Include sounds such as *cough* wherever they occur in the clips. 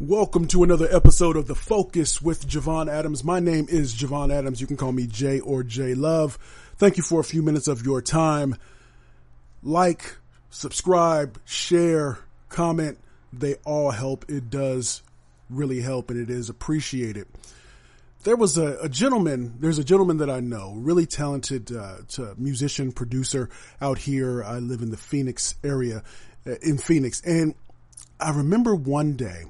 Welcome to another episode of The Focus with Javon Adams. My name is Javon Adams. You can call me J or J Love. Thank you for a few minutes of your time. Like, subscribe, share, comment. They all help. It does really help and it is appreciated. There was a, a gentleman, there's a gentleman that I know, really talented uh, musician, producer out here. I live in the Phoenix area, uh, in Phoenix. And I remember one day,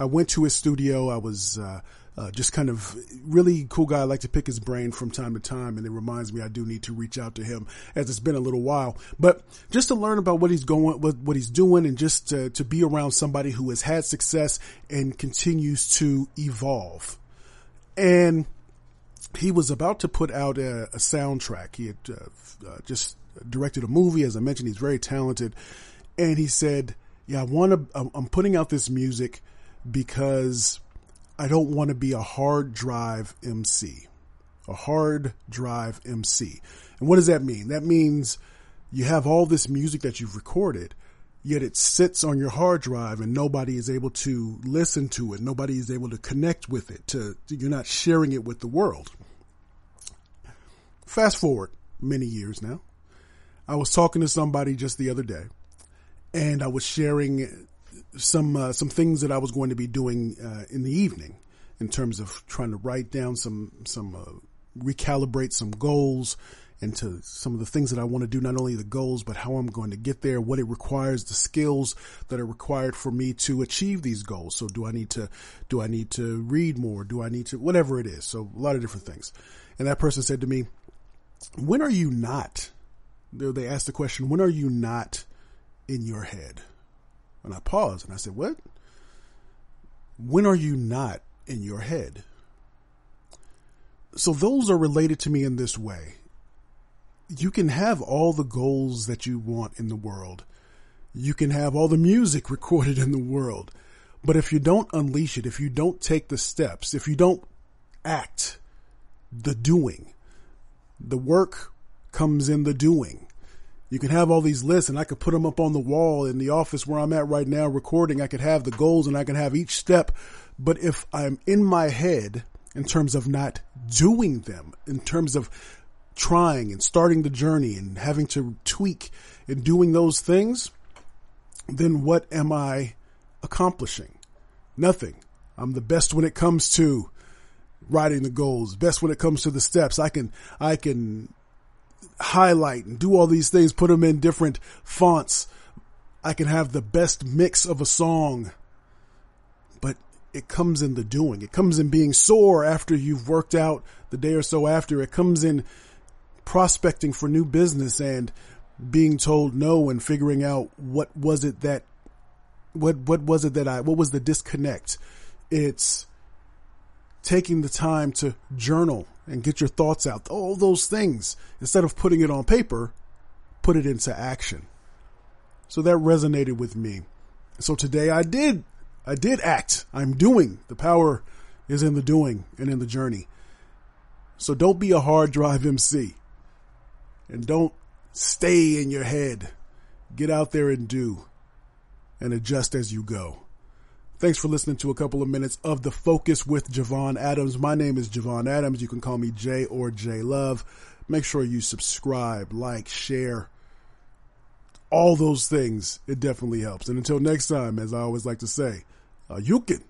I went to his studio. I was, uh, uh, just kind of really cool guy. I like to pick his brain from time to time, and it reminds me I do need to reach out to him as it's been a little while. But just to learn about what he's going, what, what he's doing, and just to, to be around somebody who has had success and continues to evolve. And he was about to put out a, a soundtrack. He had uh, uh just directed a movie. As I mentioned, he's very talented, and he said, "Yeah, I want to. I'm putting out this music." Because I don't want to be a hard drive MC. A hard drive MC. And what does that mean? That means you have all this music that you've recorded, yet it sits on your hard drive and nobody is able to listen to it. Nobody is able to connect with it. To, you're not sharing it with the world. Fast forward many years now. I was talking to somebody just the other day and I was sharing some uh, some things that I was going to be doing uh, in the evening in terms of trying to write down some some uh, recalibrate some goals into some of the things that I want to do, not only the goals, but how I'm going to get there, what it requires, the skills that are required for me to achieve these goals. So do I need to, do I need to read more? Do I need to, whatever it is. So a lot of different things. And that person said to me, when are you not, they asked the question, when are you not in your head? And I paused and I said, What? When are you not in your head? So those are related to me in this way. You can have all the goals that you want in the world. You can have all the music *laughs* recorded in the world. But if you don't unleash it, if you don't take the steps, if you don't act the doing, the work comes in the doing you can have all these lists and I could put them up on the wall in the office where I'm at right now recording. I could have the goals and I can have each step. But if I'm in my head in terms of not doing them, in terms of trying and starting the journey and having to tweak and doing those things, then what am I accomplishing? Nothing. I'm the best when it comes to writing the goals, best when it comes to the steps. I can, I can highlight and do all these things, put them in different fonts. I can have the best mix of a song, but it comes in the doing. It comes in being sore after you've worked out the day or so after. It comes in prospecting for new business and being told no and figuring out what was it that what what was it that I what was the disconnect? It's taking the time to journal and get your thoughts out. All those things. Instead of putting it on paper, put it into action. So that resonated with me. So today I did, I did act. I'm doing. The power is in the doing and in the journey. So don't be a hard drive MC and don't stay in your head. Get out there and do and adjust as you go. Thanks for listening to a couple of minutes of the focus with Javon Adams. My name is Javon Adams. You can call me J or J Love. Make sure you subscribe, like, share, all those things. It definitely helps. And until next time, as I always like to say, uh, you can